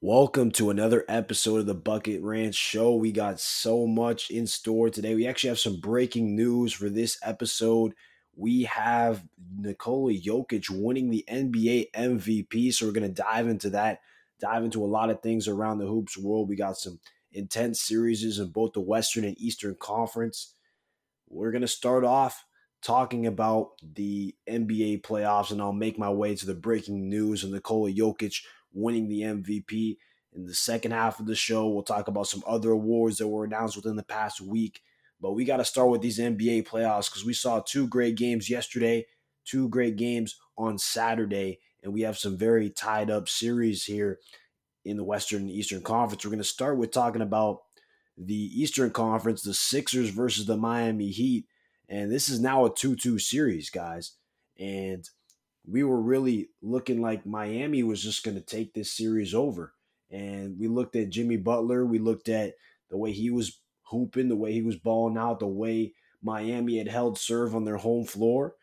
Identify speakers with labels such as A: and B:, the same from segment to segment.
A: Welcome to another episode of the Bucket Ranch Show. We got so much in store today. We actually have some breaking news for this episode. We have Nikola Jokic winning the NBA MVP. So we're going to dive into that, dive into a lot of things around the hoops world. We got some intense series in both the Western and Eastern Conference. We're going to start off talking about the NBA playoffs, and I'll make my way to the breaking news of Nikola Jokic winning the MVP. In the second half of the show, we'll talk about some other awards that were announced within the past week. But we got to start with these NBA playoffs because we saw two great games yesterday, two great games on Saturday, and we have some very tied up series here in the Western and Eastern Conference. We're going to start with talking about the Eastern Conference, the Sixers versus the Miami Heat. And this is now a 2 2 series, guys. And we were really looking like Miami was just going to take this series over. And we looked at Jimmy Butler. We looked at the way he was hooping, the way he was balling out, the way Miami had held serve on their home floor,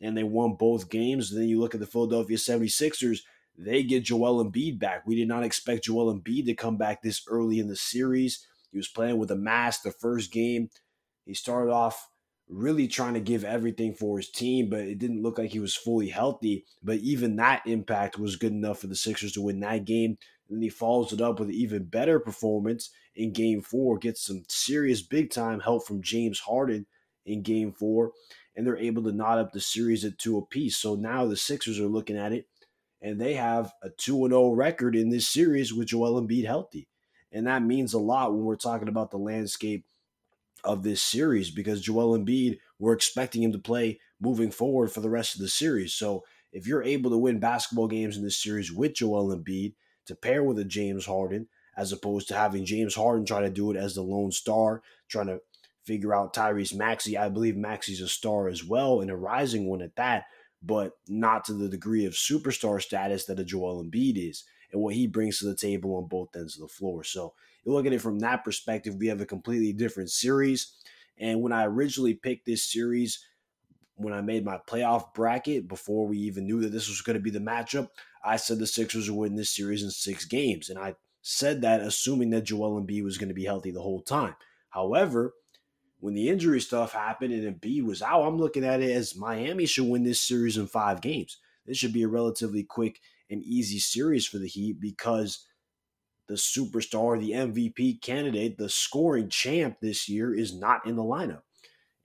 A: and they won both games. then you look at the Philadelphia 76ers, they get Joel Embiid back. We did not expect Joel Embiid to come back this early in the series. He was playing with a mask the first game. He started off really trying to give everything for his team, but it didn't look like he was fully healthy. But even that impact was good enough for the Sixers to win that game. And then he follows it up with an even better performance in game four, gets some serious big time help from James Harden in game four, and they're able to knot up the series at two apiece. So now the Sixers are looking at it, and they have a 2 0 record in this series with Joel Embiid healthy. And that means a lot when we're talking about the landscape of this series because Joel Embiid, we're expecting him to play moving forward for the rest of the series. So if you're able to win basketball games in this series with Joel Embiid to pair with a James Harden, as opposed to having James Harden try to do it as the lone star, trying to figure out Tyrese Maxey. I believe Maxey's a star as well and a rising one at that, but not to the degree of superstar status that a Joel Embiid is and what he brings to the table on both ends of the floor. So you look at it from that perspective, we have a completely different series. And when I originally picked this series, when I made my playoff bracket before we even knew that this was going to be the matchup, I said the Sixers would win this series in six games. And I said that assuming that Joel Embiid was going to be healthy the whole time. However, when the injury stuff happened and Embiid was out, I'm looking at it as Miami should win this series in five games. This should be a relatively quick and easy series for the Heat because the superstar, the MVP candidate, the scoring champ this year is not in the lineup.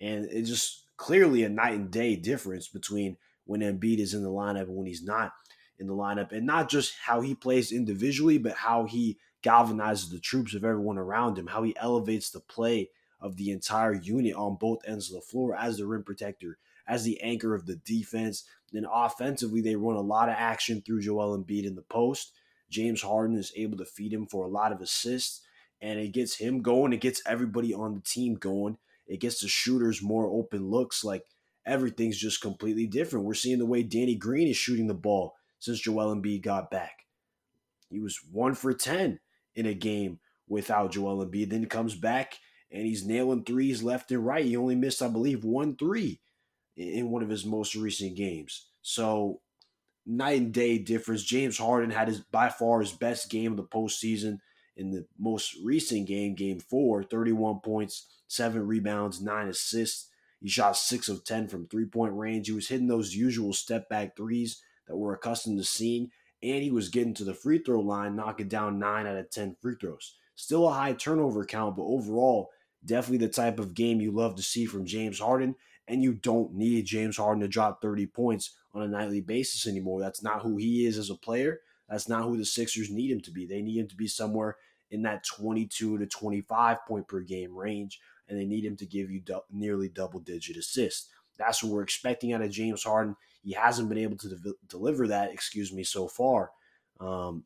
A: And it's just clearly a night and day difference between when Embiid is in the lineup and when he's not in the lineup. And not just how he plays individually, but how he galvanizes the troops of everyone around him, how he elevates the play of the entire unit on both ends of the floor as the rim protector, as the anchor of the defense. Then offensively, they run a lot of action through Joel Embiid in the post. James Harden is able to feed him for a lot of assists, and it gets him going. It gets everybody on the team going. It gets the shooters more open looks. Like everything's just completely different. We're seeing the way Danny Green is shooting the ball since Joel Embiid got back. He was one for 10 in a game without Joel Embiid. Then he comes back and he's nailing threes left and right. He only missed, I believe, one three in one of his most recent games. So night and day difference. James Harden had his by far his best game of the postseason in the most recent game, game four, 31 points, seven rebounds, nine assists. He shot six of 10 from three point range. He was hitting those usual step back threes that we're accustomed to seeing. And he was getting to the free throw line, knocking down nine out of 10 free throws. Still a high turnover count, but overall, definitely the type of game you love to see from James Harden. And you don't need James Harden to drop 30 points on a nightly basis anymore. That's not who he is as a player. That's not who the Sixers need him to be. They need him to be somewhere in that 22 to 25 point per game range, and they need him to give you nearly double digit assists. That's what we're expecting out of James Harden. He hasn't been able to de- deliver that, excuse me, so far. Um,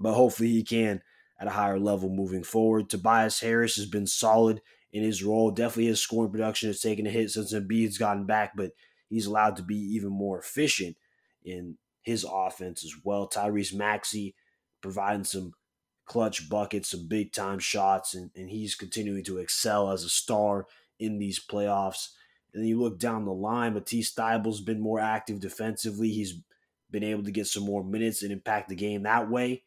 A: but hopefully he can at a higher level moving forward. Tobias Harris has been solid in his role. Definitely his scoring production has taken a hit since Embiid's gotten back, but he's allowed to be even more efficient in his offense as well. Tyrese Maxey providing some clutch buckets, some big time shots, and, and he's continuing to excel as a star in these playoffs. And then you look down the line, Matisse Thybulle's been more active defensively. He's been able to get some more minutes and impact the game that way.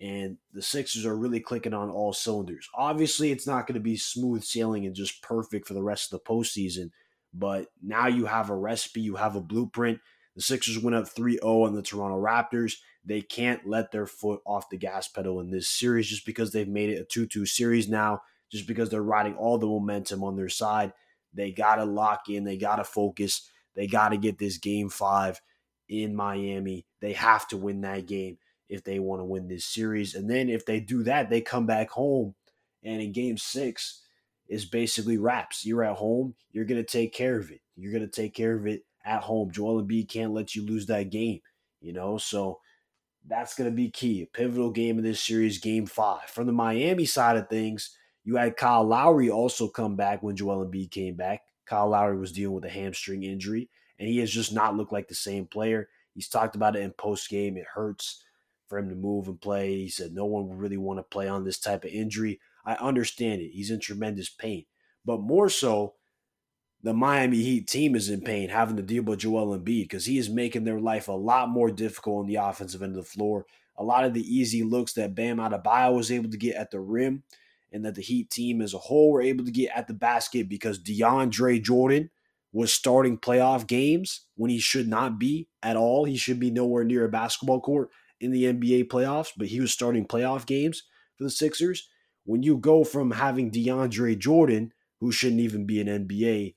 A: and the Sixers are really clicking on all cylinders. Obviously, it's not going to be smooth sailing and just perfect for the rest of the postseason, but now you have a recipe, you have a blueprint. The Sixers went up 3 0 on the Toronto Raptors. They can't let their foot off the gas pedal in this series just because they've made it a 2 2 series now, just because they're riding all the momentum on their side. They got to lock in, they got to focus, they got to get this game five in Miami. They have to win that game if they want to win this series. And then if they do that, they come back home. And in game six is basically wraps. You're at home, you're going to take care of it. You're going to take care of it at home. Joel Embiid can't let you lose that game, you know? So that's going to be key. A pivotal game in this series, game five. From the Miami side of things, you had Kyle Lowry also come back when Joel Embiid came back. Kyle Lowry was dealing with a hamstring injury, and he has just not looked like the same player. He's talked about it in post game. It hurts for him to move and play. He said no one would really want to play on this type of injury. I understand it. He's in tremendous pain. But more so, the Miami Heat team is in pain having to deal with Joel Embiid because he is making their life a lot more difficult on the offensive end of the floor. A lot of the easy looks that Bam Adebayo was able to get at the rim and that the Heat team as a whole were able to get at the basket because DeAndre Jordan was starting playoff games when he should not be at all. He should be nowhere near a basketball court in the NBA playoffs, but he was starting playoff games for the Sixers. When you go from having DeAndre Jordan, who shouldn't even be an NBA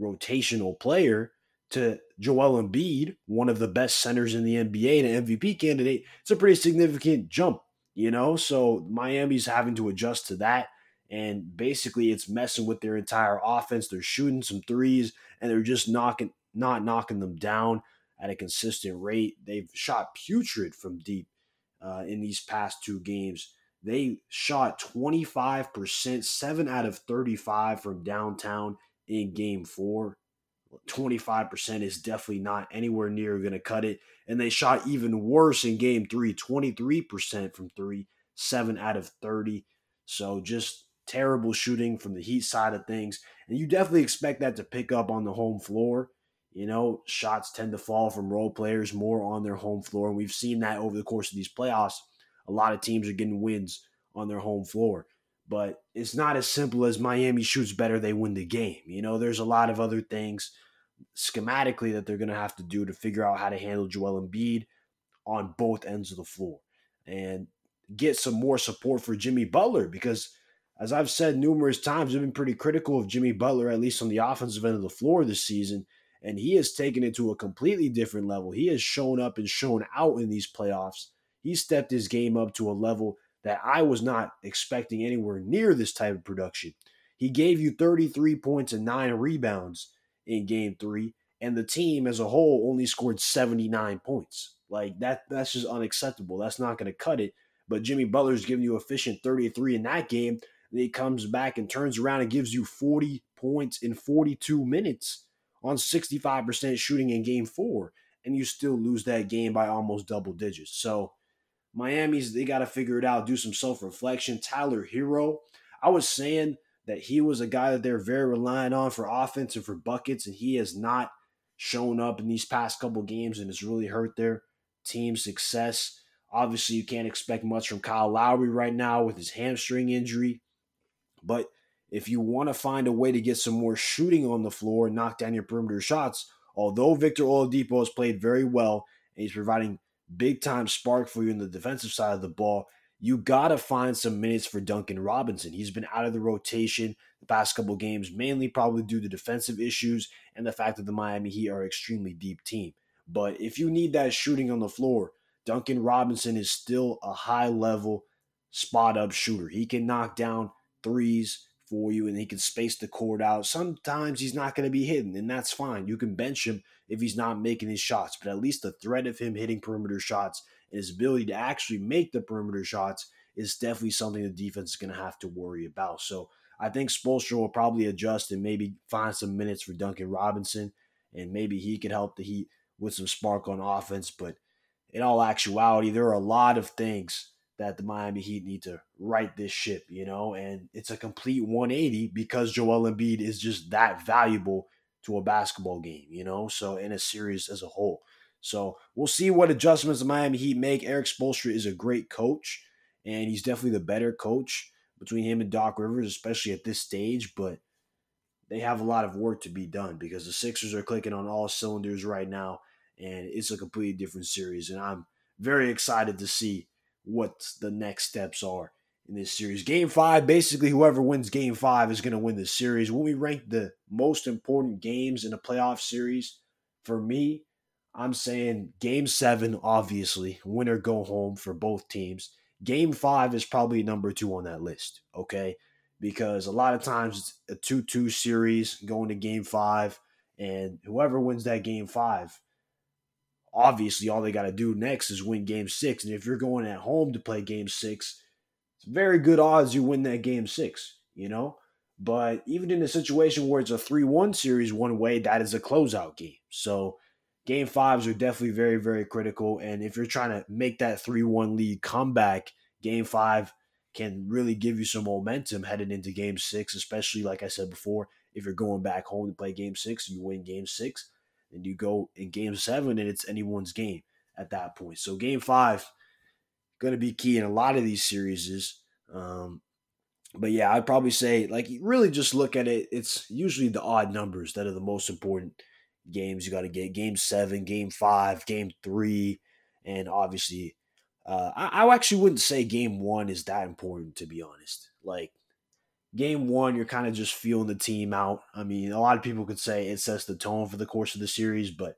A: rotational player, to Joel Embiid, one of the best centers in the NBA and an MVP candidate, it's a pretty significant jump, you know? So Miami's having to adjust to that. And basically it's messing with their entire offense. They're shooting some threes and they're just knocking not knocking them down at a consistent rate. They've shot putrid from deep uh, in these past two games. They shot 25%, 7 out of 35 from downtown in game four. 25% is definitely not anywhere near going to cut it. And they shot even worse in game three 23% from three, 7 out of 30. So just terrible shooting from the Heat side of things. And you definitely expect that to pick up on the home floor. You know, shots tend to fall from role players more on their home floor. And we've seen that over the course of these playoffs. A lot of teams are getting wins on their home floor. But it's not as simple as Miami shoots better, they win the game. You know, there's a lot of other things schematically that they're going to have to do to figure out how to handle Joel Embiid on both ends of the floor and get some more support for Jimmy Butler because as I've said numerous times, I've been pretty critical of Jimmy Butler, at least on the offensive end of the floor this season and he has taken it to a completely different level. He has shown up and shown out in these playoffs. He stepped his game up to a level that I was not expecting anywhere near this type of production. He gave you 33 points and nine rebounds in game three, and the team as a whole only scored 79 points. Like that, that's just unacceptable. That's not going to cut it. But Jimmy Butler's giving you efficient 33 in that game. And he comes back and turns around and gives you 40 points in 42 minutes on 65% shooting in game four, and you still lose that game by almost double digits. So Miami's they got to figure it out, do some self-reflection. Tyler Herro, I was saying that he was a guy that they're very reliant on for offense and for buckets, and he has not shown up in these past couple games and has really hurt their team's success. Obviously, you can't expect much from Kyle Lowry right now with his hamstring injury, but if you want to find a way to get some more shooting on the floor and knock down your perimeter shots, although Victor Oladipo has played very well and he's providing big time spark for you in the defensive side of the ball, you got to find some minutes for Duncan Robinson. He's been out of the rotation the past couple games, mainly probably due to defensive issues and the fact that the Miami Heat are an extremely deep team. But if you need that shooting on the floor, Duncan Robinson is still a high level spot up shooter. He can knock down threes for you and he can space the court out. Sometimes he's not going to be hitting, and that's fine. You can bench him if he's not making his shots, but at least the threat of him hitting perimeter shots and his ability to actually make the perimeter shots is definitely something the defense is going to have to worry about. So I think Spoelstra will probably adjust and maybe find some minutes for Duncan Robinson, and maybe he could help the Heat with some spark on offense. But in all actuality, there are a lot of things that the Miami Heat need to right this ship, you know, and it's a complete 180 because Joel Embiid is just that valuable to a basketball game, you know, so in a series as a whole. So we'll see what adjustments the Miami Heat make. Erik Spoelstra is a great coach, and he's definitely the better coach between him and Doc Rivers, especially at this stage. But they have a lot of work to be done because the Sixers are clicking on all cylinders right now, and it's a completely different series. And I'm very excited to see what the next steps are in this series. Game five, basically, whoever wins game five is going to win the series. When we rank the most important games in a playoff series, for me, I'm saying game seven, obviously, winner go home for both teams. Game five is probably number two on that list, okay? Because a lot of times it's a 2 2 series going to game five, and whoever wins that game five, obviously all they got to do next is win game six. And if you're going at home to play game six, it's very good odds you win that game six, you know? But even in a situation where it's a 3 1 series one way, that is a closeout game. So game fives are definitely very, very critical. And if you're trying to make that 3 1 lead comeback, game five can really give you some momentum headed into game six, especially like I said before, if you're going back home to play game six, you win game six, and you go in game seven, and it's anyone's game at that point. So game five going to be key in a lot of these series. Is, Um, but yeah, I'd probably say like really just look at it. It's usually the odd numbers that are the most important games you got to get. Game seven, game five, game three, and obviously, uh, I, I actually wouldn't say game one is that important to be honest. Like game one, you're kind of just feeling the team out. I mean, a lot of people could say it sets the tone for the course of the series, but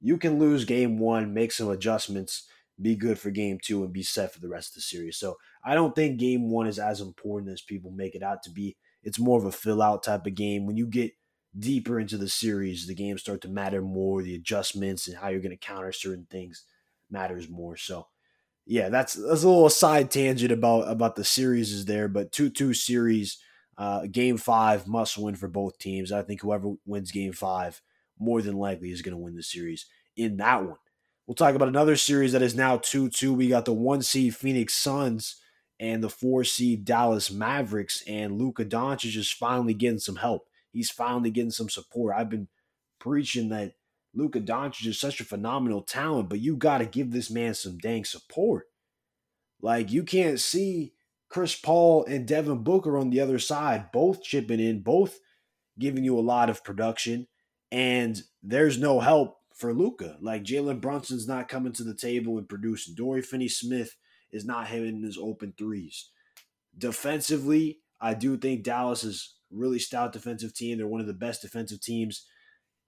A: you can lose game one, make some adjustments be good for game two and be set for the rest of the series. So I don't think game one is as important as people make it out to be. It's more of a fill out type of game. When you get deeper into the series, the games start to matter more. The adjustments and how you're going to counter certain things matters more. So yeah, that's that's a little side tangent about about the series is there, but two two series, uh, game five must win for both teams. I think whoever wins game five more than likely is going to win the series in that one. We'll talk about another series that is now 2 2. We got the one seed Phoenix Suns and the four seed Dallas Mavericks, and Luka Doncic is finally getting some help. He's finally getting some support. I've been preaching that Luka Doncic is such a phenomenal talent, but you got to give this man some dang support. Like, you can't see Chris Paul and Devin Booker on the other side, both chipping in, both giving you a lot of production, and there's no help for Luka. Like Jalen Brunson's not coming to the table and producing. Dory Finney Smith is not hitting his open threes. Defensively, I do think Dallas is really stout defensive team. They're one of the best defensive teams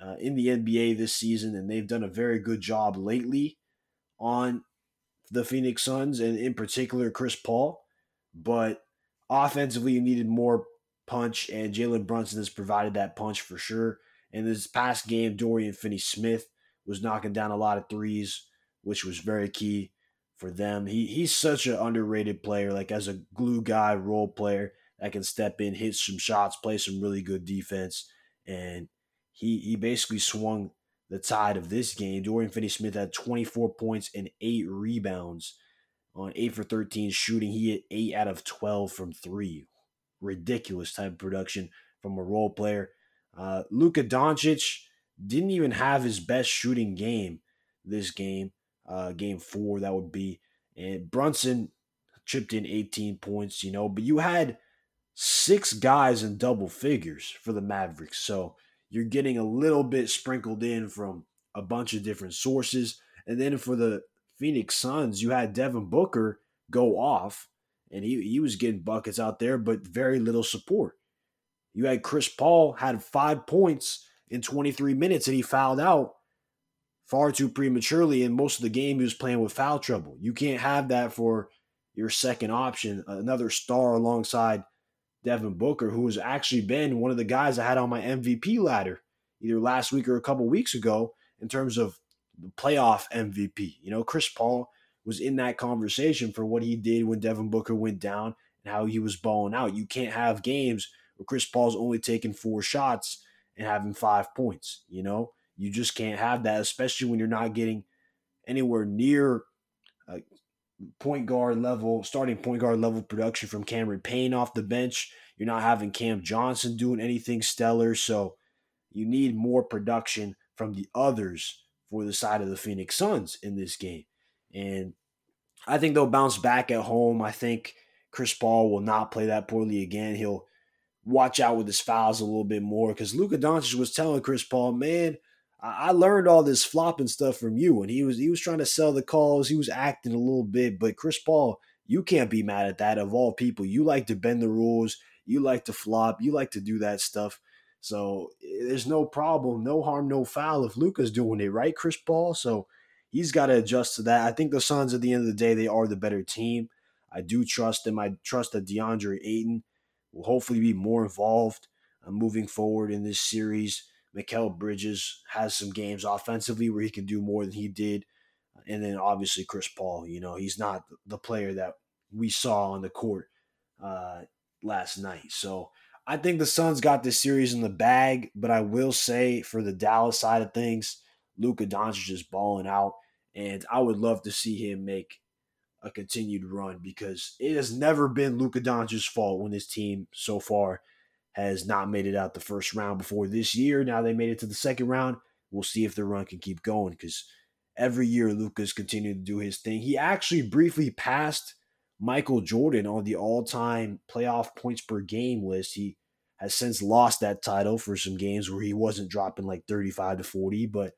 A: uh, in the NBA this season, and they've done a very good job lately on the Phoenix Suns and in particular Chris Paul. But offensively, you needed more punch, and Jalen Brunson has provided that punch for sure. In this past game, Dorian Finney Smith was knocking down a lot of threes, which was very key for them. He he's such an underrated player, like as a glue guy, role player that can step in, hit some shots, play some really good defense, and he he basically swung the tide of this game. Dorian Finney-Smith had 24 points and eight rebounds on eight for 13 shooting. He hit eight out of 12 from three. Ridiculous type of production from a role player. Uh, Luka Doncic didn't even have his best shooting game this game, uh, game four, that would be. And Brunson chipped in 18 points, you know, but you had six guys in double figures for the Mavericks. So you're getting a little bit sprinkled in from a bunch of different sources. And then for the Phoenix Suns, you had Devin Booker go off, and he, he was getting buckets out there, but very little support. You had Chris Paul had five points in 23 minutes and he fouled out far too prematurely. And most of the game, he was playing with foul trouble. You can't have that for your second option, another star alongside Devin Booker, who has actually been one of the guys I had on my MVP ladder either last week or a couple weeks ago in terms of playoff MVP. You know, Chris Paul was in that conversation for what he did when Devin Booker went down and how he was balling out. You can't have games where Chris Paul's only taking four shots and having five points. You know, you just can't have that, especially when you're not getting anywhere near a point guard level, starting point guard level production from Cameron Payne off the bench. You're not having Cam Johnson doing anything stellar. So you need more production from the others for the side of the Phoenix Suns in this game. And I think they'll bounce back at home. I think Chris Paul will not play that poorly again. He'll watch out with his fouls a little bit more because Luka Doncic was telling Chris Paul, man, I learned all this flopping stuff from you. And he was he was trying to sell the calls. He was acting a little bit, but Chris Paul, you can't be mad at that. Of all people, you like to bend the rules. You like to flop. You like to do that stuff. So there's no problem, no harm, no foul if Luka's doing it, right, Chris Paul? So he's got to adjust to that. I think the Suns, at the end of the day, they are the better team. I do trust them. I trust that DeAndre Ayton will hopefully be more involved uh, moving forward in this series. Mikal Bridges has some games offensively where he can do more than he did. And then obviously Chris Paul, you know, he's not the player that we saw on the court uh, last night. So I think the Suns got this series in the bag, but I will say for the Dallas side of things, Luka Doncic is balling out, and I would love to see him make a continued run because it has never been Luka Doncic's fault when his team so far has not made it out the first round before this year. Now they made it to the second round. We'll see if the run can keep going because every year Luka's continued to do his thing. He actually briefly passed Michael Jordan on the all time playoff points per game list. He has since lost that title for some games where he wasn't dropping like 35 to 40, but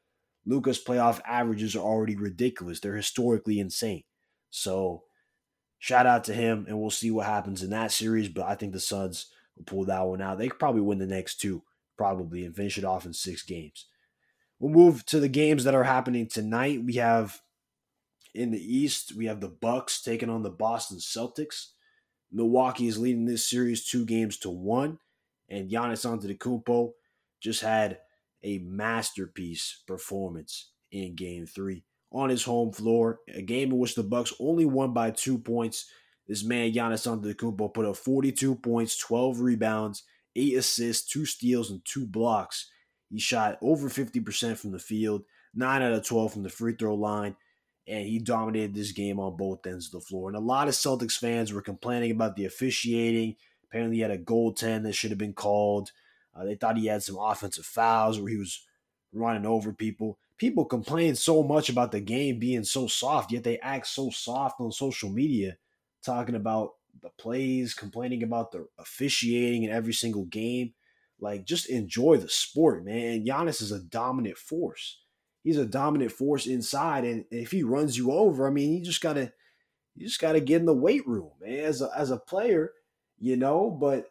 A: Luka's playoff averages are already ridiculous. They're historically insane. So shout out to him, and we'll see what happens in that series. But I think the Suns will pull that one out. They could probably win the next two, probably, and finish it off in six games. We'll move to the games that are happening tonight. We have in the East, we have the Bucks taking on the Boston Celtics. Milwaukee is leading this series two games to one, and Giannis Antetokounmpo just had a masterpiece performance in Game Three on his home floor. A game in which the Bucks only won by two points. This man Giannis Antetokounmpo put up 42 points, 12 rebounds, eight assists, two steals, and two blocks. He shot over 50% from the field, nine out of 12 from the free throw line, and he dominated this game on both ends of the floor. And a lot of Celtics fans were complaining about the officiating. Apparently, he had a goaltend that should have been called. Uh, they thought he had some offensive fouls where he was running over people. People complain so much about the game being so soft, yet they act so soft on social media, talking about the plays, complaining about the officiating in every single game. Like, just enjoy the sport, man. Giannis is a dominant force he's a dominant force inside, and if he runs you over, I mean, you just gotta you just gotta get in the weight room, man. As a, as a player, you know, but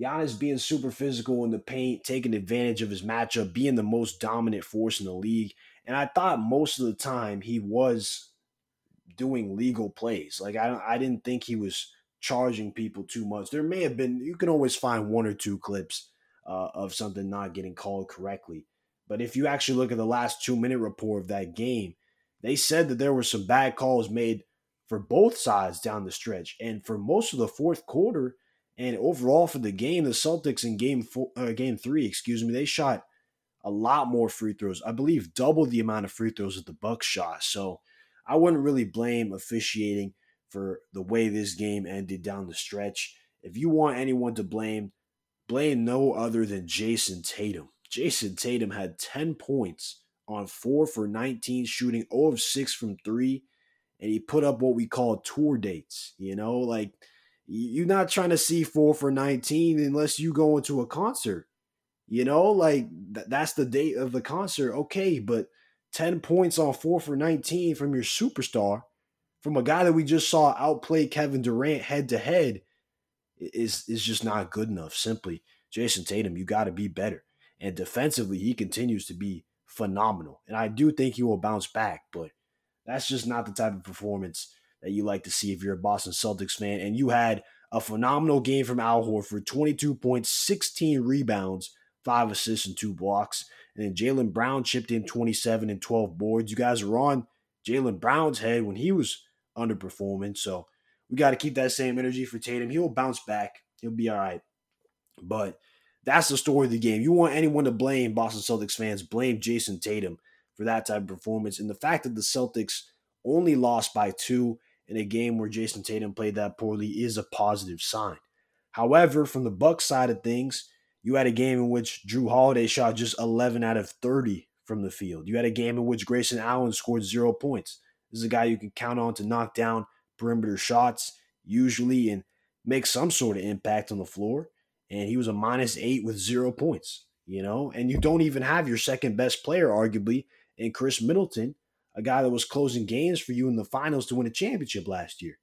A: Giannis being super physical in the paint, taking advantage of his matchup, being the most dominant force in the league. And I thought most of the time he was doing legal plays. Like I I didn't think he was charging people too much. There may have been you can always find one or two clips uh, of something not getting called correctly. But if you actually look at the last two minute report of that game, they said that there were some bad calls made for both sides down the stretch. And for most of the fourth quarter and overall for the game, the Celtics in game four, uh, game three, excuse me, they shot a lot more free throws. I believe double the amount of free throws that the Bucks shot. So I wouldn't really blame officiating for the way this game ended down the stretch. If you want anyone to blame, blame no other than Jayson Tatum. Jayson Tatum had 10 points on 4 for 19 shooting 0 of 6 from 3 and he put up what we call tour dates, you know, like you're not trying to see 4 for 19 unless you go into a concert. You know, like th- that's the date of the concert. Okay, but 10 points on 4 for 19 from your superstar, from a guy that we just saw outplay Kevin Durant head to head is is just not good enough simply. Jayson Tatum, you got to be better. And defensively, he continues to be phenomenal. And I do think he will bounce back, but that's just not the type of performance that you like to see if you're a Boston Celtics fan. And you had a phenomenal game from Al Horford 22 points, 16 rebounds, five assists, and two blocks. And then Jaylen Brown chipped in 27 and 12 boards. You guys are on Jaylen Brown's head when he was underperforming. So we got to keep that same energy for Tatum. He'll bounce back. He'll be all right. But that's the story of the game. You want anyone to blame Boston Celtics fans, blame Jayson Tatum for that type of performance. And the fact that the Celtics only lost by two in a game where Jayson Tatum played that poorly is a positive sign. However, from the Bucks side of things, you had a game in which Jrue Holiday shot just 11 out of 30 from the field. You had a game in which Grayson Allen scored zero points. This is a guy you can count on to knock down perimeter shots usually and make some sort of impact on the floor. And he was a minus eight with zero points, you know, and you don't even have your second best player, arguably, in Khris Middleton, a guy that was closing games for you in the finals to win a championship last year.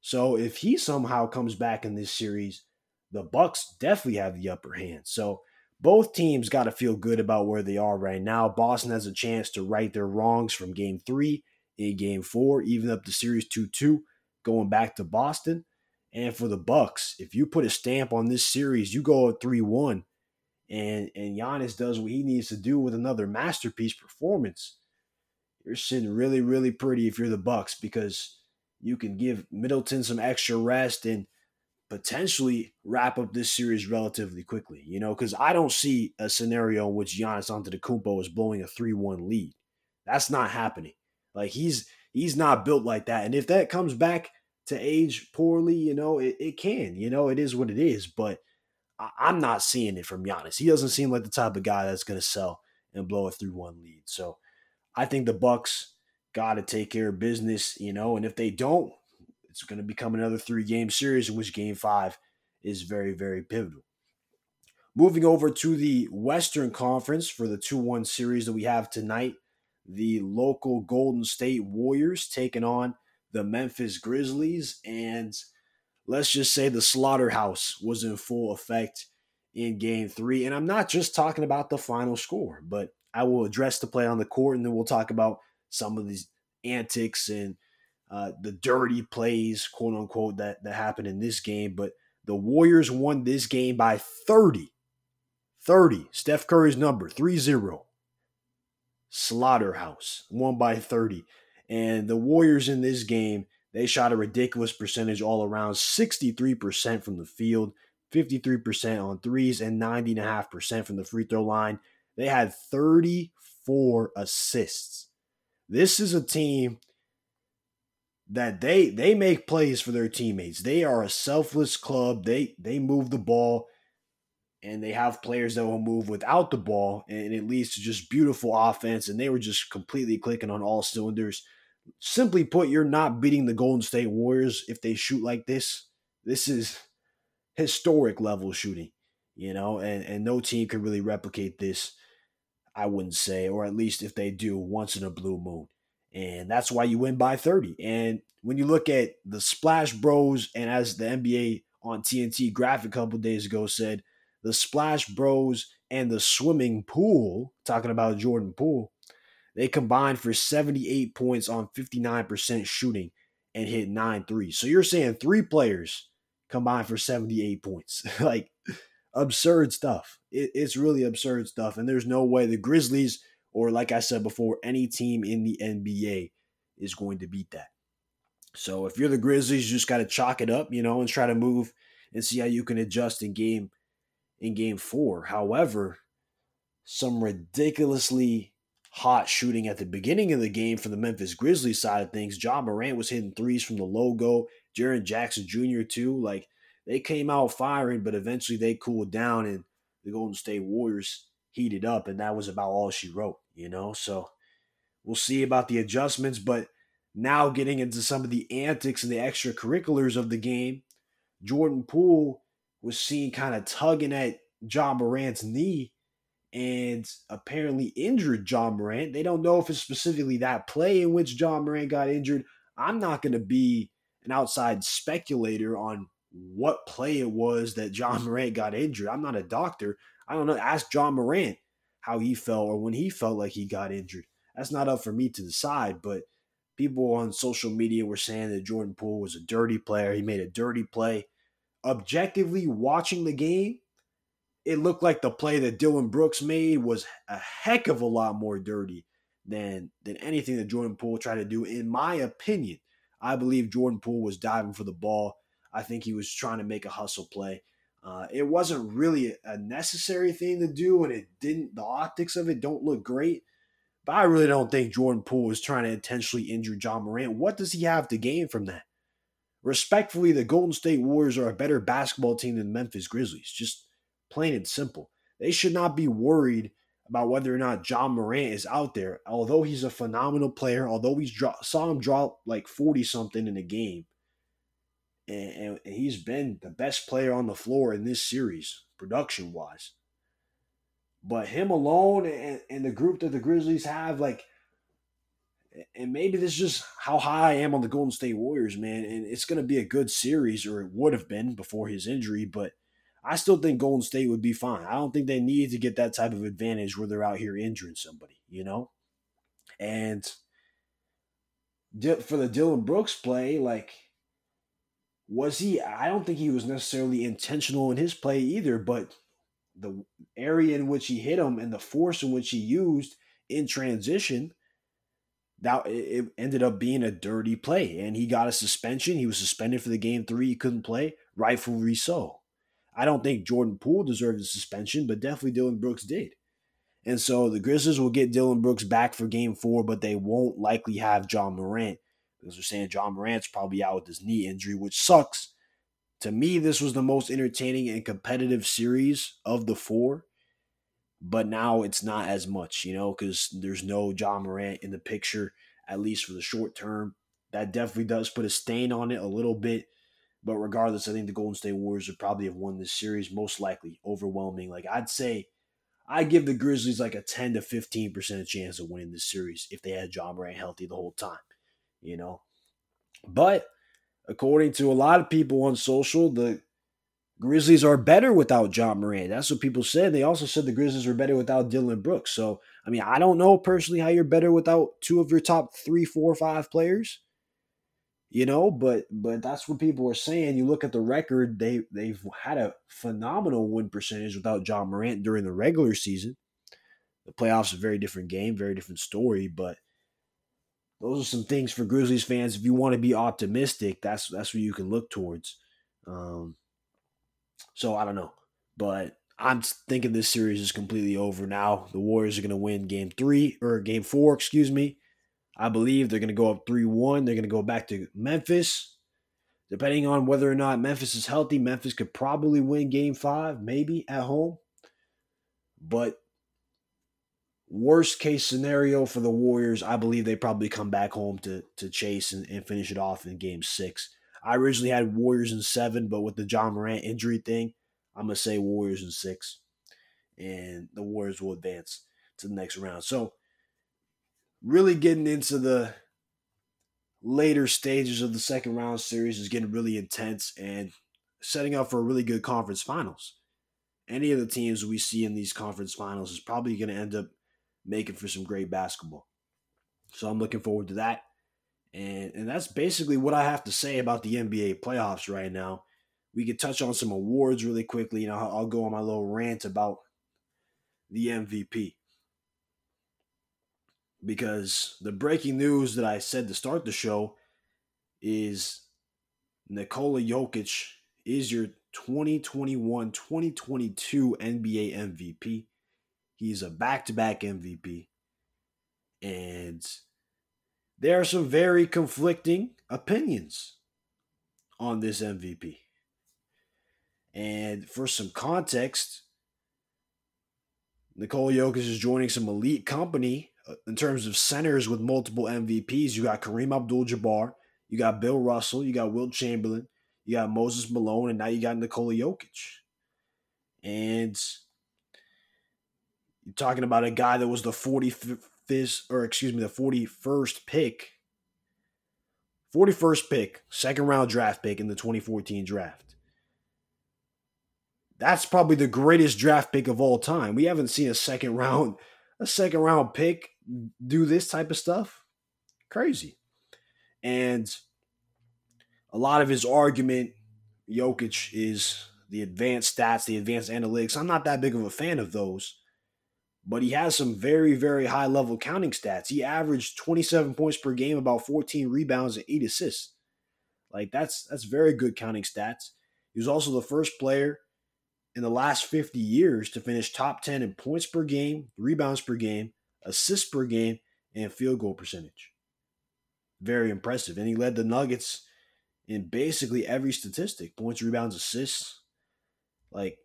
A: So if he somehow comes back in this series, the Bucks definitely have the upper hand. So both teams got to feel good about where they are right now. Boston has a chance to right their wrongs from game three in game four, even up the series 2 2, going back to Boston. And for the Bucks, if you put a stamp on this series, you go at 3 1, and, and Giannis does what he needs to do with another masterpiece performance. You're sitting really, really pretty if you're the Bucks because you can give Middleton some extra rest and potentially wrap up this series relatively quickly, you know, because I don't see a scenario in which Giannis Antetokounmpo is blowing a 3-1 lead. That's not happening. Like he's he's not built like that. And if that comes back to age poorly, you know, it, it can, you know, it is what it is. But I, I'm not seeing it from Giannis. He doesn't seem like the type of guy that's gonna sell and blow a 3-1 lead. So I think the Bucks gotta take care of business, you know, and if they don't, it's going to become another three game series in which game five is very, very pivotal. Moving over to the Western Conference for the 2 1 series that we have tonight, the local Golden State Warriors taking on the Memphis Grizzlies. And let's just say the slaughterhouse was in full effect in game three. And I'm not just talking about the final score, but I will address the play on the court and then we'll talk about some of these antics and uh, the dirty plays, quote unquote, that, that happened in this game. But the Warriors won this game by 30. 30. Steph Curry's number, 3 0. Slaughterhouse, won by 30. And the Warriors in this game, they shot a ridiculous percentage all around 63% from the field, 53% on threes, and 90.5% from the free throw line. They had 34 assists. This is a team that they they make plays for their teammates. They are a selfless club. They they move the ball and they have players that will move without the ball and it leads to just beautiful offense and they were just completely clicking on all cylinders. Simply put, you're not beating the Golden State Warriors if they shoot like this. This is historic level shooting, you know, and and no team can really replicate this. I wouldn't say, or at least if they do, once in a blue moon. And that's why you win by 30. And when you look at the Splash Bros, and as the NBA on TNT graphic a couple days ago said, the Splash Bros and the swimming pool, talking about Jordan Poole, they combined for 78 points on 59% shooting and hit nine threes. So you're saying three players combined for 78 points. like absurd stuff. It, it's really absurd stuff. And there's no way the Grizzlies or like I said before, any team in the NBA is going to beat that. So if you're the Grizzlies, you just got to chalk it up, you know, and try to move and see how you can adjust in game in game 4. However, some ridiculously hot shooting at the beginning of the game for the Memphis Grizzlies side of things. Ja Morant was hitting threes from the logo. Jaren Jackson Jr. too. Like they came out firing, but eventually they cooled down and the Golden State Warriors heated up, and that was about all she wrote, you know? So we'll see about the adjustments, but now getting into some of the antics and the extracurriculars of the game, Jordan Poole was seen kind of tugging at Ja Morant's knee and apparently injured Ja Morant. They don't know if it's specifically that play in which Ja Morant got injured. I'm not going to be an outside speculator on what play it was that Ja Morant got injured. I'm not a doctor. I don't know. Ask Ja Morant how he felt or when he felt like he got injured. That's not up for me to decide, but people on social media were saying that Jordan Poole was a dirty player. He made a dirty play. Objectively watching the game, it looked like the play that Dillon Brooks made was a heck of a lot more dirty than than anything that Jordan Poole tried to do. In my opinion, I believe Jordan Poole was diving for the ball. I think he was trying to make a hustle play. Uh, it wasn't really a necessary thing to do, and it didn't. The optics of it don't look great. But I really don't think Jordan Poole is trying to intentionally injure Ja Morant. What does he have to gain from that? Respectfully, the Golden State Warriors are a better basketball team than Memphis Grizzlies. Just plain and simple. They should not be worried about whether or not Ja Morant is out there. Although he's a phenomenal player, although we saw him drop like 40 something in a game, and, and he's been the best player on the floor in this series, production wise. But him alone and, and the group that the Grizzlies have, like, and maybe this is just how high I am on the Golden State Warriors, man. And it's going to be a good series, or it would have been before his injury. But I still think Golden State would be fine. I don't think they need to get that type of advantage where they're out here injuring somebody, you know? And for the Dillon Brooks play, like, was he? I don't think he was necessarily intentional in his play either, but the area in which he hit him and the force in which he used in transition, that it ended up being a dirty play. And he got a suspension. He was suspended for the game three. He couldn't play, rightfully so. I don't think Jordan Poole deserved a suspension, but definitely Dillon Brooks did. And so the Grizzlies will get Dillon Brooks back for game four, but they won't likely have Ja Morant because they're saying Ja Morant's probably out with his knee injury, which sucks. To me, this was the most entertaining and competitive series of the four, but now it's not as much, you know, because there's no Ja Morant in the picture, at least for the short term. That definitely does put a stain on it a little bit. But regardless, I think the Golden State Warriors would probably have won this series, most likely, overwhelming. Like I'd say, I give the Grizzlies like a 10 to 15 percent chance of winning this series if they had Ja Morant healthy the whole time, you know. But according to a lot of people on social, the Grizzlies are better without Ja Morant. That's what people said. They also said the Grizzlies are better without Dillon Brooks. So, I mean, I don't know personally how you're better without two of your top three, four, five players you know but but that's what people are saying. You look at the record they they've had a phenomenal win percentage without Ja Morant during the regular season. The playoffs a very different game very different story but those are some things for Grizzlies fans. If you want to be optimistic that's that's what you can look towards. Um so I don't know but I'm thinking this series is completely over now. The Warriors are going to win game 3 or game 4 excuse me I believe they're going to go up 3 1. They're going to go back to Memphis. Depending on whether or not Memphis is healthy, Memphis could probably win game five, maybe at home. But worst case scenario for the Warriors, I believe they probably come back home to, to chase and, and finish it off in game six. I originally had Warriors in seven, but with the Ja Morant injury thing, I'm going to say Warriors in six. And the Warriors will advance to the next round. So really getting into the later stages of the second round series is getting really intense and setting up for a really good conference finals. Any of the teams we see in these conference finals is probably going to end up making for some great basketball. So I'm looking forward to that. And, and that's basically what I have to say about the NBA playoffs right now. We could touch on some awards really quickly. You know, I'll go on my little rant about the MVP because the breaking news that I said to start the show is Nikola Jokic is your 2021 2022 NBA MVP. He's a back to back MVP. And there are some very conflicting opinions on this MVP. And for some context, Nikola Jokic is joining some elite company Uh, in terms of centers with multiple MVPs, you got Kareem Abdul Jabbar, you got Bill Russell, you got Wilt Chamberlain, you got Moses Malone, and now you got Nikola Jokic. And you're talking about a guy that was the 45th, or excuse me, the 41st pick, 41st pick, second round draft pick in the 2014 draft. That's probably the greatest draft pick of all time. We haven't seen a second round, a second round pick do this type of stuff? Crazy. And a lot of his argument, Jokic, is the advanced stats, the advanced analytics. I'm not that big of a fan of those, but he has some very, very high level counting stats. He averaged 27 points per game, about 14 rebounds, and eight assists. Like that's that's very good counting stats. He was also the first player in the last 50 years to finish top 10 in points per game, rebounds per game, assists per game, and field goal percentage. Very impressive. And he led the Nuggets in basically every statistic points, rebounds, assists. Like,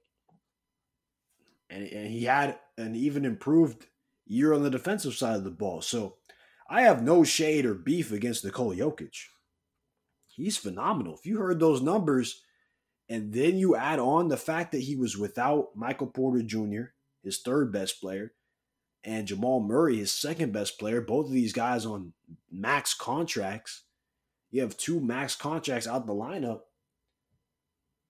A: And, and he had an even improved year on the defensive side of the ball. So I have no shade or beef against Nikola Jokic. He's phenomenal. If you heard those numbers, and then you add on the fact that he was without Michael Porter Jr., his third best player, and Jamal Murray, his second best player, both of these guys on max contracts. You have two max contracts out the lineup.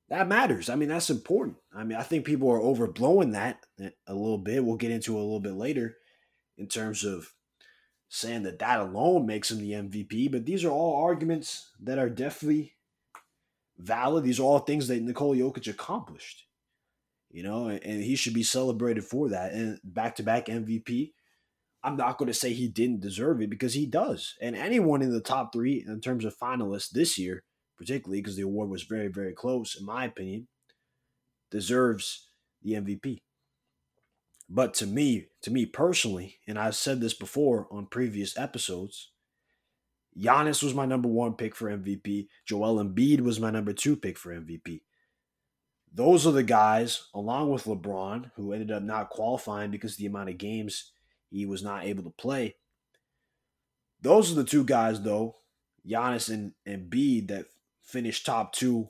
A: That matters. I mean, that's important. I mean, I think people are overblowing that a little bit. We'll get into a little bit later in terms of saying that that alone makes him the MVP. But these are all arguments that are definitely valid. These are all things that Nikola Jokic accomplished, you know, and, he should be celebrated for that. And back to back MVP. I'm not going to say he didn't deserve it because he does. And anyone in the top three in terms of finalists this year, particularly because the award was very, very close, in my opinion, deserves the MVP. But to me, to me personally, and I've said this before on previous episodes, Giannis was my number one pick for MVP. Joel Embiid was my number two pick for MVP. Those are the guys, along with LeBron, who ended up not qualifying because the amount of games he was not able to play. Those are the two guys, though, Giannis and Embiid, that finished top two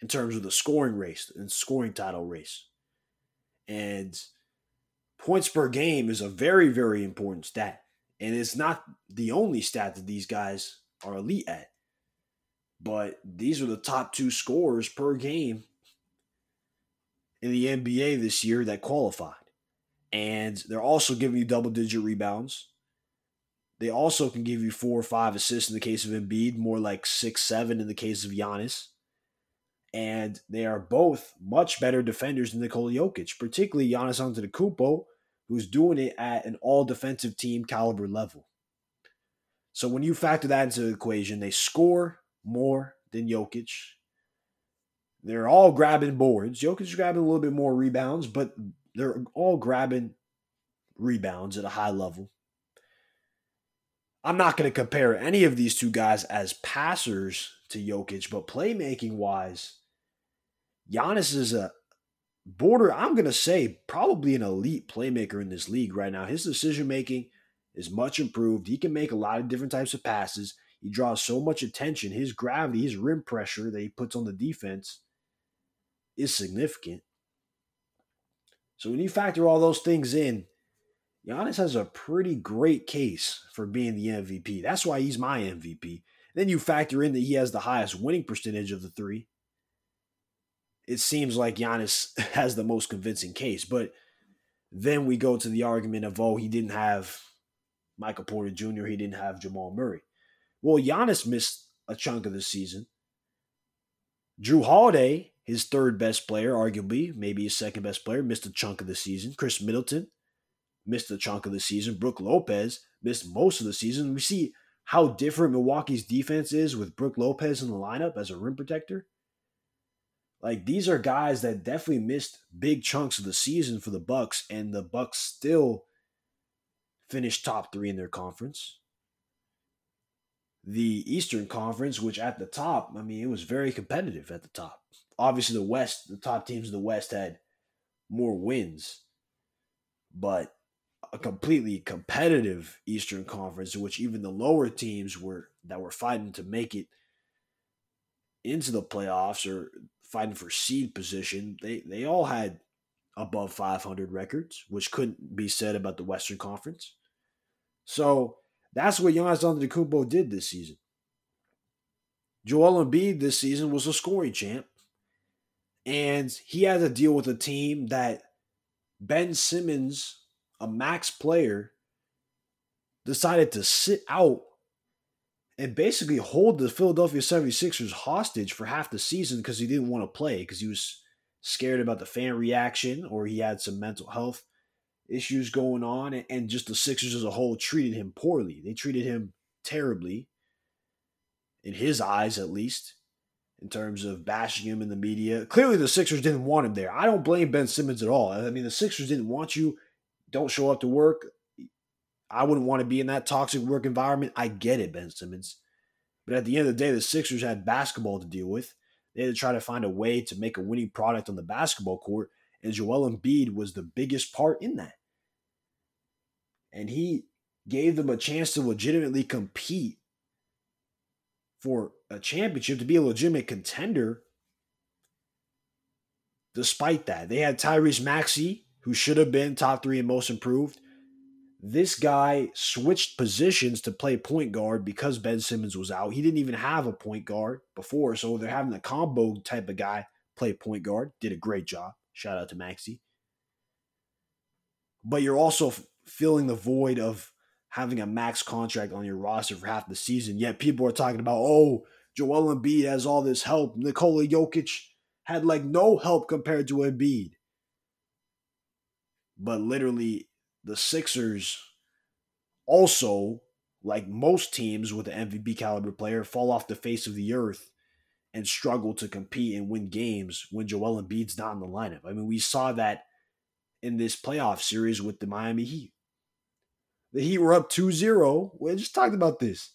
A: in terms of the scoring race and scoring title race. And points per game is a very, very important stat. And it's not the only stat that these guys are elite at. But these are the top two scorers per game in the NBA this year that qualified. And they're also giving you double digit rebounds. They also can give you four or five assists in the case of Embiid, more like six, seven in the case of Giannis. And they are both much better defenders than Nikola Jokic, particularly Giannis Antetokounmpo, who's doing it at an all defensive team caliber level. So when you factor that into the equation, they score more than Jokic. They're all grabbing boards. Jokic is grabbing a little bit more rebounds, but they're all grabbing rebounds at a high level. I'm not going to compare any of these two guys as passers to Jokic, but playmaking wise, Giannis is a Border, I'm going to say, probably an elite playmaker in this league right now. His decision making is much improved. He can make a lot of different types of passes. He draws so much attention. His gravity, his rim pressure that he puts on the defense is significant. So when you factor all those things in, Giannis has a pretty great case for being the MVP. That's why he's my MVP. Then you factor in that he has the highest winning percentage of the three it seems like Giannis has the most convincing case. But then we go to the argument of, oh, he didn't have Michael Porter Jr., he didn't have Jamal Murray. Well, Giannis missed a chunk of the season. Jrue Holiday, his third best player, arguably, maybe his second best player, missed a chunk of the season. Khris Middleton missed a chunk of the season. Brook Lopez missed most of the season. We see how different Milwaukee's defense is with Brook Lopez in the lineup as a rim protector. Like these are guys that definitely missed big chunks of the season for the Bucks, and the Bucks still finished top three in their conference. The Eastern Conference, which at the top, I mean, it was very competitive at the top. Obviously, the West, the top teams of the West had more wins, but a completely competitive Eastern Conference, in which even the lower teams were that were fighting to make it into the playoffs or fighting for seed position, they they all had above 500 records, which couldn't be said about the Western Conference. So that's what Giannis Antetokounmpo did this season. Joel Embiid this season was a scoring champ, and he had to deal with a team that Ben Simmons, a max player, decided to sit out and basically hold the Philadelphia 76ers hostage for half the season because he didn't want to play because he was scared about the fan reaction or he had some mental health issues going on and just the Sixers as a whole treated him poorly. They treated him terribly in his eyes at least in terms of bashing him in the media. Clearly the Sixers didn't want him there. I don't blame Ben Simmons at all. I mean the Sixers didn't want you. Don't show up to work. I wouldn't want to be in that toxic work environment. I get it, Ben Simmons. But at the end of the day, the Sixers had basketball to deal with. They had to try to find a way to make a winning product on the basketball court. And Joel Embiid was the biggest part in that. And he gave them a chance to legitimately compete for a championship, to be a legitimate contender. Despite that, they had Tyrese Maxey, who should have been top three and most improved. This guy switched positions to play point guard because Ben Simmons was out. He didn't even have a point guard before, so they're having a combo type of guy play point guard. Did a great job. Shout out to Maxey. But you're also filling the void of having a max contract on your roster for half the season. Yet people are talking about, oh, Joel Embiid has all this help. Nikola Jokic had like no help compared to Embiid. But literally, the Sixers also, like most teams with an MVP caliber player, fall off the face of the earth and struggle to compete and win games when Joel Embiid's not in the lineup. I mean, we saw that in this playoff series with the Miami Heat. The Heat were up 2-0. We just talked about this.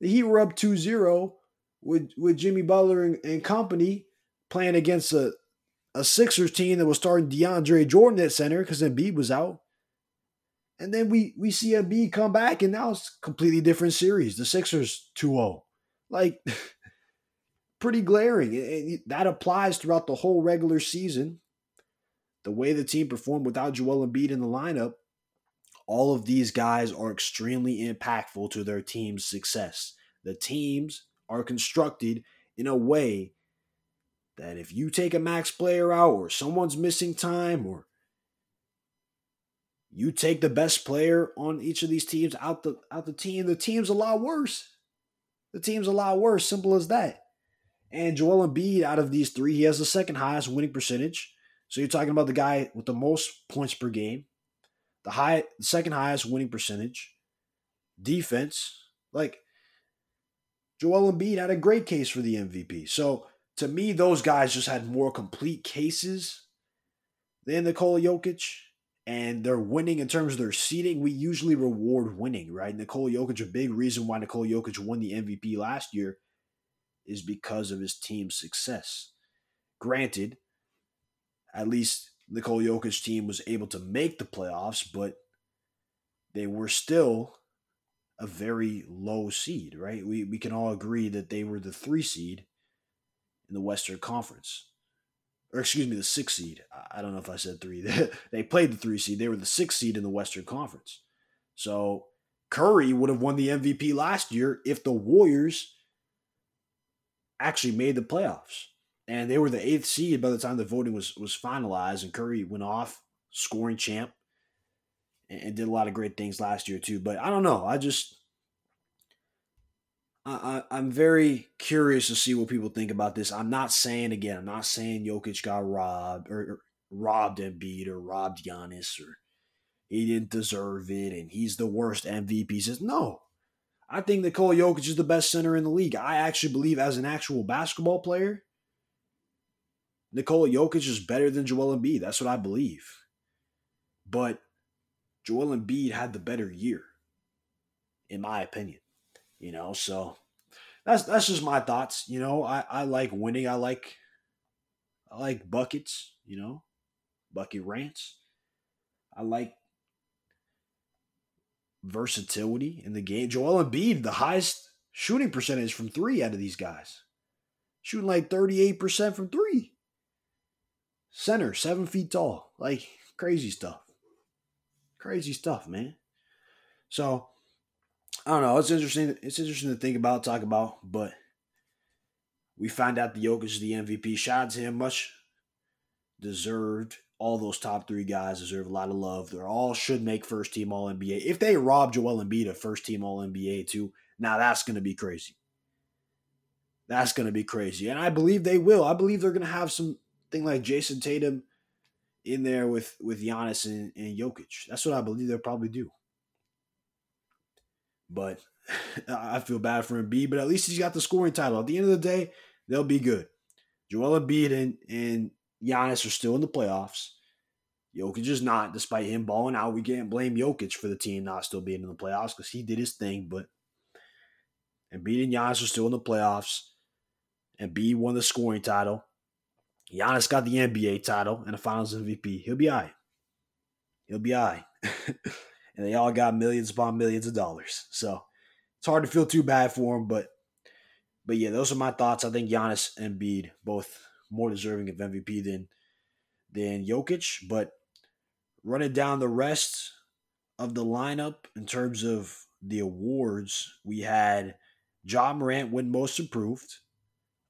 A: The Heat were up 2-0 with, with Jimmy Butler and, and company playing against a, a Sixers team that was starting DeAndre Jordan at center because Embiid was out. And then we we see Embiid come back, and now it's completely different series. The Sixers 2-0. Like, pretty glaring. It, it, that applies throughout the whole regular season. The way the team performed without Joel Embiid in the lineup, all of these guys are extremely impactful to their team's success. The teams are constructed in a way that if you take a max player out or someone's missing time or you take the best player on each of these teams out the out the team, the team's a lot worse. The team's a lot worse, simple as that. And Joel Embiid, out of these three, he has the second highest winning percentage. So you're talking about the guy with the most points per game the high second highest winning percentage, defense. Like Joel Embiid had a great case for the MVP. So to me, those guys just had more complete cases than Nikola Jokic. And they're winning in terms of their seating. We usually reward winning, right? Nikola Jokic, a big reason why Nikola Jokic won the MVP last year is because of his team's success. Granted, at least Nikola Jokic team was able to make the playoffs, but they were still a very low seed, right? We we can all agree that they were the three seed in the Western Conference. Or excuse me, the six seed. I don't know if I said three. they played the three seed. They were the six seed in the Western Conference. So Curry would have won the MVP last year if the Warriors actually made the playoffs and they were the eighth seed by the time the voting was was finalized. And Curry went off scoring champ and, and did a lot of great things last year too. But I don't know. I just I, I, am very curious to see what people think about this. I'm not saying again. I'm not saying Jokic got robbed or, or robbed Embiid or robbed Giannis or he didn't deserve it and he's the worst MVP. Says no. I think Nikola Jokic is the best center in the league. I actually believe, as an actual basketball player, Nikola Jokic is better than Joel Embiid. That's what I believe. But Joel Embiid had the better year, in my opinion. You know, so that's that's just my thoughts. You know, I, I like winning. I like I like buckets, you know, bucket rants. I like versatility in the game. Joel Embiid, the highest shooting percentage from three out of these guys. Shooting like 38% from three center, seven feet tall. Like crazy stuff. Crazy stuff, man. So I don't know. It's interesting. It's interesting to think about, talk about, but we find out the Jokic is the MVP. Shout out to him. Much deserved. All those top three guys deserve a lot of love. They all should make first team All NBA. If they rob Joel Embiid a first team All NBA too, now that's going to be crazy. That's going to be crazy, and I believe they will. I believe they're going to have some thing like Jayson Tatum in there with with Giannis and, and Jokic. That's what I believe they'll probably do. But I feel bad for Embiid, but at least he's got the scoring title. At the end of the day, they'll be good. Joel Embiid and, and Giannis are still in the playoffs. Jokic is not, despite him balling out. We can't blame Jokic for the team not still being in the playoffs because he did his thing. But Embiid and Giannis are still in the playoffs. And Embiid won the scoring title. Giannis got the NBA title and a Finals MVP. He'll be right. He'll be right. and they all got millions upon millions of dollars. So it's hard to feel too bad for him, but but yeah, those are my thoughts. I think Giannis and Embiid both more deserving of MVP than than Jokic, but running down the rest of the lineup in terms of the awards, we had Ja Morant win Most Improved.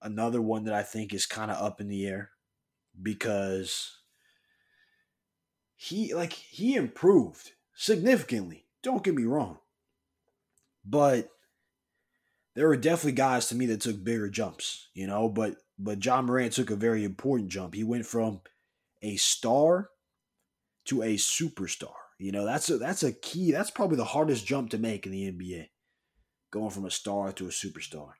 A: Another one that I think is kind of up in the air because he like he improved significantly. Don't get me wrong. But there were definitely guys to me that took bigger jumps, you know, but but Ja Morant took a very important jump. He went from a star to a superstar. You know, that's a that's a key. That's probably the hardest jump to make in the NBA. Going from a star to a superstar.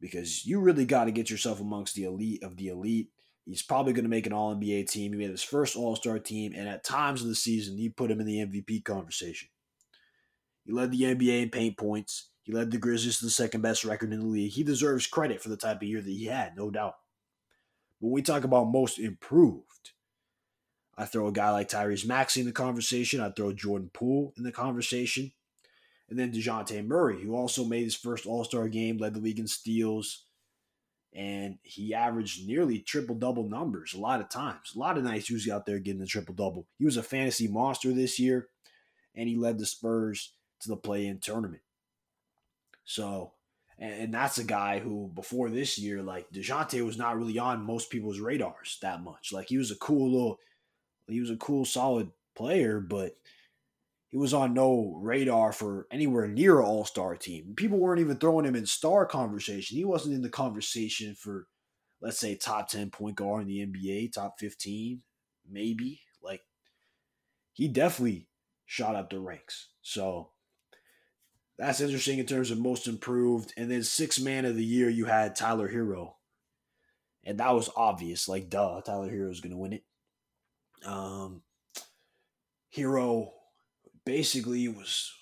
A: Because you really got to get yourself amongst the elite of the elite. He's probably going to make an All NBA team. He made his first All Star team, and at times of the season, he put him in the MVP conversation. He led the NBA in paint points. He led the Grizzlies to the second best record in the league. He deserves credit for the type of year that he had, no doubt. When we talk about most improved, I throw a guy like Tyrese Maxey in the conversation. I throw Jordan Poole in the conversation. And then DeJounte Murray, who also made his first All Star game, led the league in steals, and he averaged nearly triple double numbers a lot of times. A lot of nights was out there getting the triple double. He was a fantasy monster this year, and he led the Spurs to the play in tournament. So, and, that's a guy who before this year, like DeJounte was not really on most people's radars that much. Like he was a cool little, he was a cool, solid player, but he was on no radar for anywhere near an all star team. People weren't even throwing him in star conversation. He wasn't in the conversation for, let's say, top 10 point guard in the NBA, top 15, maybe. Like, he definitely shot up the ranks. So, that's interesting in terms of most improved. And then six man of the year, you had Tyler Herro. And that was obvious. Like, duh, Tyler Herro is going to win it. Um, Herro basically was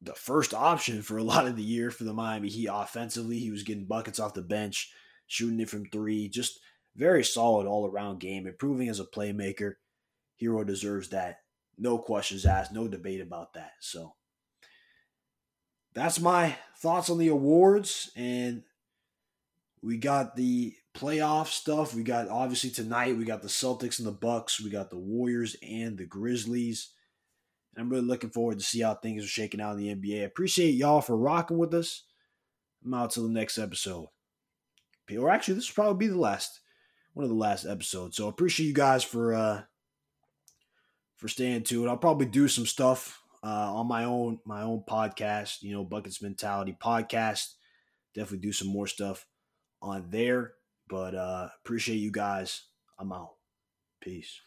A: the first option for a lot of the year for the Miami Heat offensively. He was getting buckets off the bench, shooting it from three. Just very solid all around game, improving as a playmaker. Herro deserves that. No questions asked, no debate about that. So that's my thoughts on the awards. And we got the playoff stuff. We got obviously tonight, we got the Celtics and the Bucks. We got the Warriors and the Grizzlies. And I'm really looking forward to see how things are shaking out in the NBA. Appreciate y'all for rocking with us. I'm out till the next episode. Or actually, this will probably be the last one of the last episodes. So I appreciate you guys for uh for staying tuned. I'll probably do some stuff uh, on my own my own podcast, you know, Buckets Mentality podcast. Definitely do some more stuff on there. But uh appreciate you guys. I'm out. Peace.